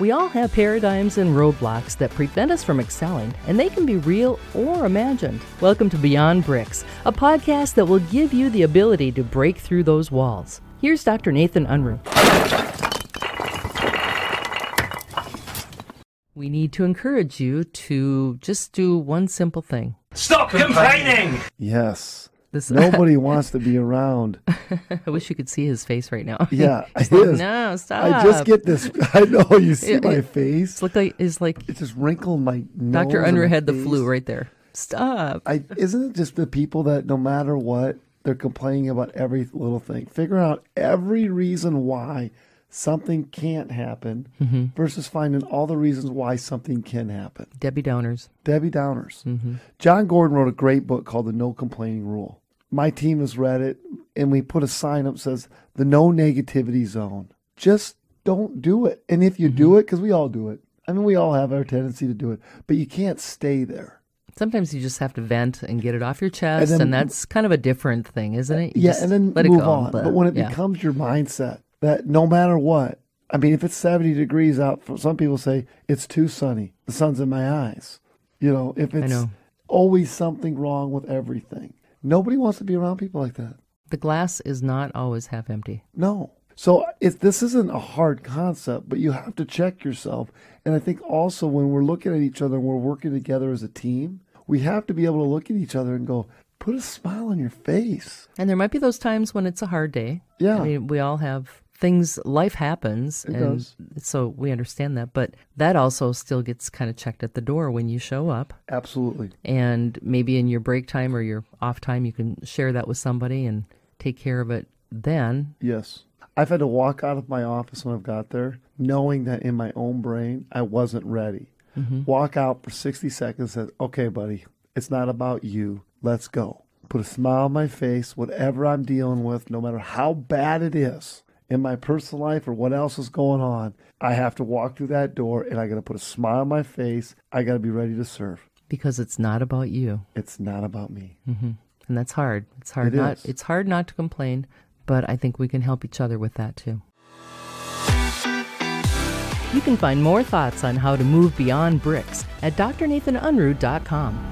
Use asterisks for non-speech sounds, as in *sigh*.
We all have paradigms and roadblocks that prevent us from excelling, and they can be real or imagined. Welcome to Beyond Bricks, a podcast that will give you the ability to break through those walls. Here's Dr. Nathan Unruh. We need to encourage you to just do one simple thing. Stop complaining! Yes. This *laughs* Nobody wants to be around. I wish you could see his face right now. Yeah, *laughs* it like, is. no, stop. I just get this. *laughs* I know you see Yeah, my yeah. face. It's like like it's like It's just wrinkled my. Dr. and Unruh my had the flu right there. Stop. I isn't it just the people that no matter what they're complaining about every little thing. Figure out every reason why something can't happen Mm-hmm. versus finding all the reasons why something can happen. Debbie Downers. Debbie Downers. Mm-hmm. Jon Gordon wrote a great book called The No Complaining Rule. My team has read it, and we put a sign up that says the no negativity zone. Just don't do it. And if you Mm-hmm. do it, because we all do it, I mean, we all have our tendency to do it, but you can't stay there. Sometimes you just have to vent and get it off your chest, then- and, that's kind of a different thing, isn't it? You yeah, and then let it move go. on. But, when it yeah. becomes your mindset that no matter what, I mean, if it's 70 degrees out, for some people say it's too sunny, the sun's in my eyes. You know, if it's know. always something wrong with everything, nobody wants to be around people like that. the glass is not always half empty. No. So if this isn't a hard concept, but you have to check yourself. And I think also when we're looking at each other and we're working together as a team, we have to be able to look at each other and go, put a smile on your face. And there might be those times when it's a hard day. Yeah. I mean, we all have things, life happens. It and does. so we understand that. But that also still gets kind of checked at the door when you show up. Absolutely. And maybe in your break time or your off time, you can share that with somebody and take care of it then. Yes. I've had to walk out of my office when I've got there, knowing that in my own brain I wasn't ready. Mm-hmm. Walk out for 60 seconds and say, okay, buddy, it's not about you. Let's go. Put a smile on my face, whatever I'm dealing with, no matter how bad it is in my personal life or what else is going on, I have to walk through that door and I got to put a smile on my face. I got to be ready to serve. Because it's not about you. It's not about me. Mm-hmm. and that's hard. It's hard It not is. it's hard not to complain, but I think we can help each other with that too. You can find more thoughts on how to move beyond bricks at drnathanunruh.com.